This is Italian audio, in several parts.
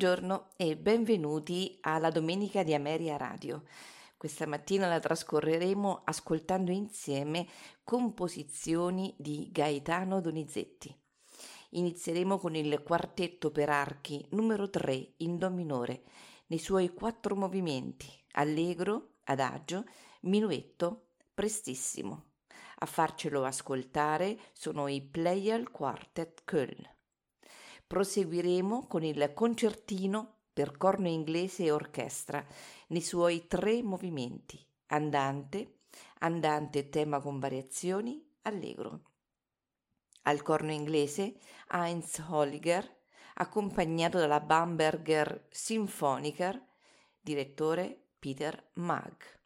Buongiorno e benvenuti alla Domenica di Ameria Radio. Questa mattina la trascorreremo ascoltando insieme composizioni di Gaetano Donizetti. Inizieremo con il quartetto per archi numero 3 in Do minore, nei suoi quattro movimenti, allegro, adagio, minuetto, prestissimo. A farcelo ascoltare sono i Pleyel Quartet Köln. Proseguiremo con il concertino per corno inglese e orchestra nei suoi tre movimenti, andante, andante tema con variazioni, allegro. Al corno inglese Heinz Holliger, accompagnato dalla Bamberger Symphoniker, direttore Peter Mag.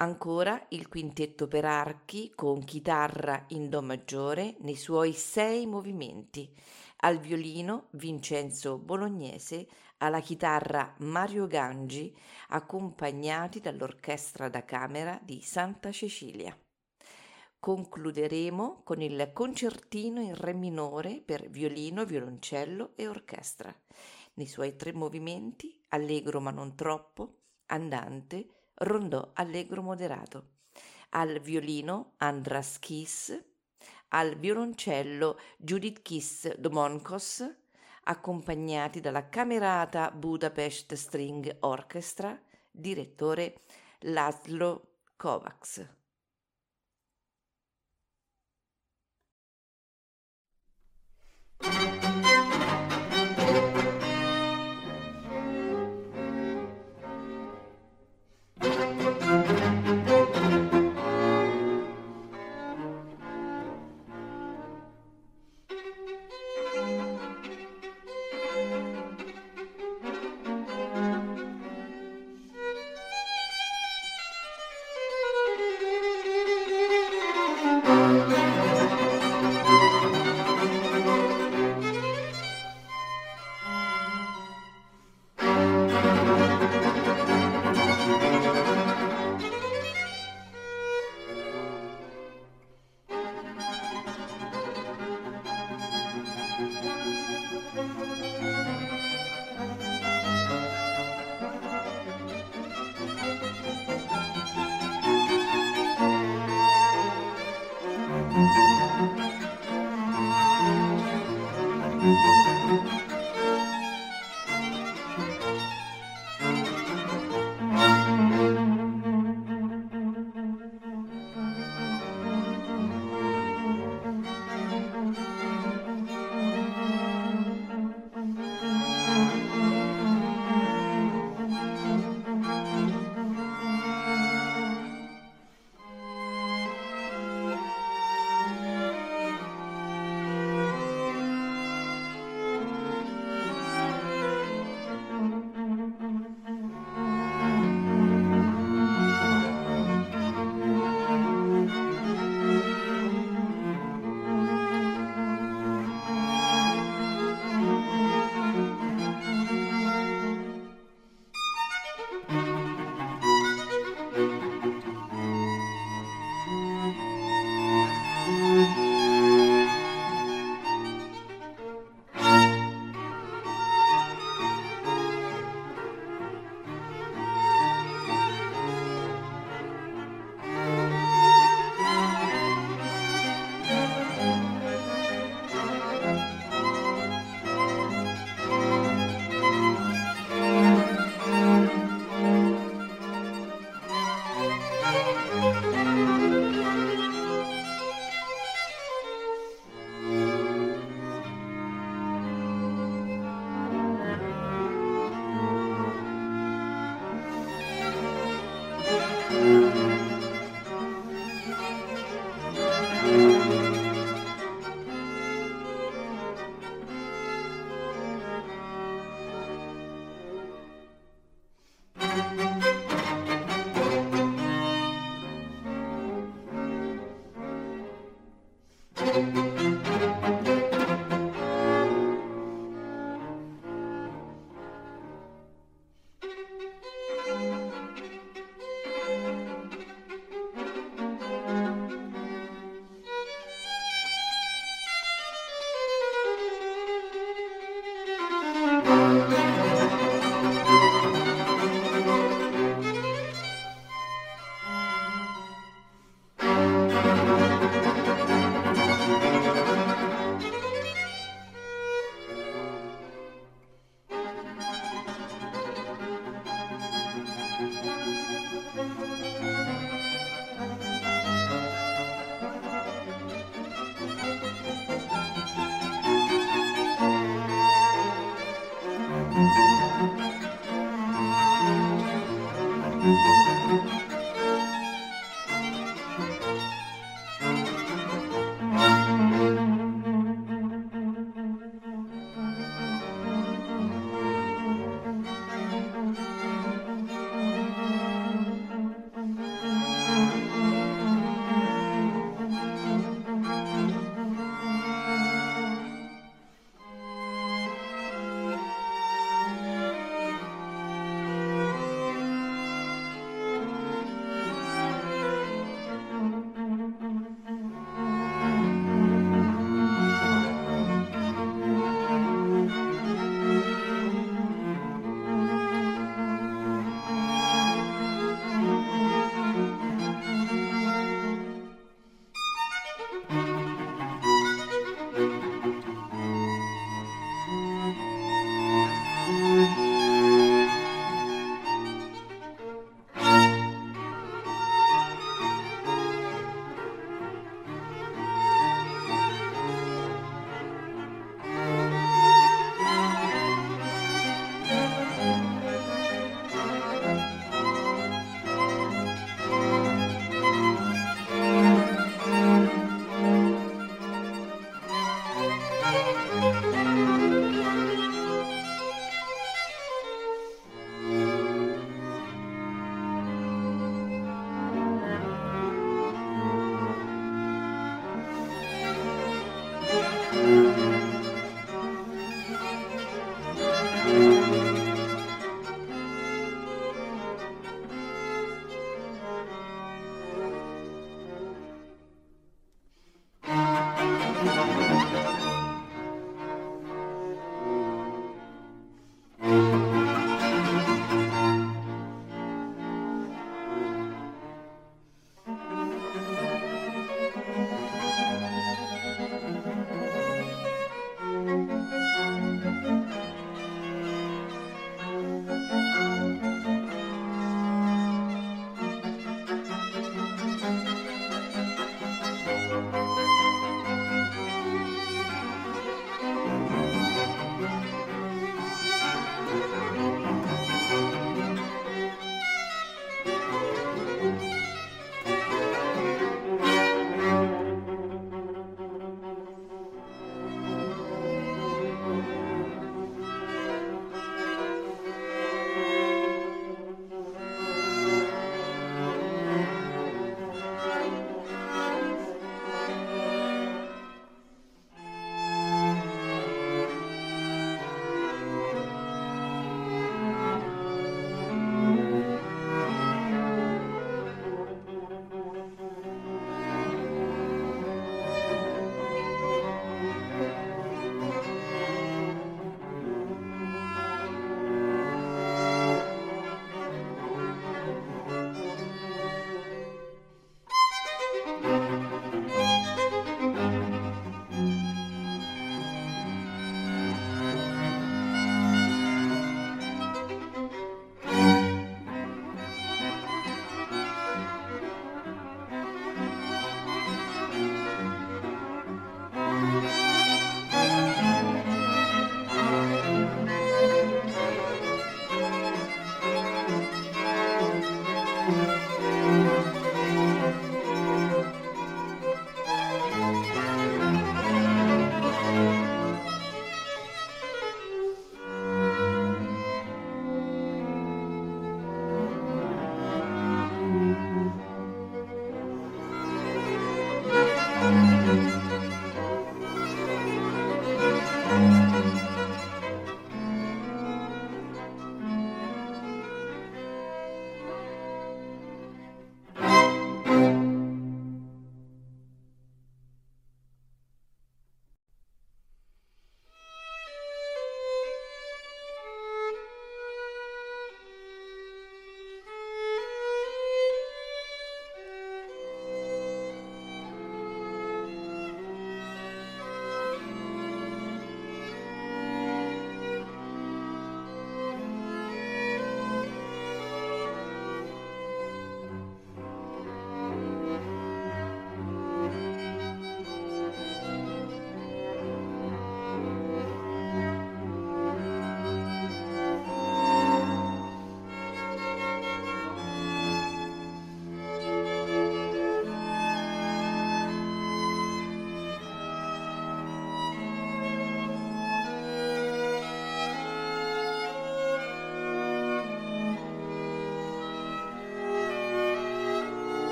Ancora il quintetto per archi con chitarra in Do maggiore nei suoi sei movimenti, al violino Vincenzo Bolognese, alla chitarra Mario Gangi, accompagnati dall'orchestra da camera di Santa Cecilia. Concluderemo con il concertino in re minore per violino, violoncello e orchestra, nei suoi tre movimenti, allegro ma non troppo, andante, rondò allegro moderato. Al violino Andras Kiss, al violoncello Judith Kiss Domonkos, accompagnati dalla Camerata Budapest String Orchestra, direttore Laszlo Kovacs.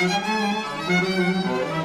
Müzik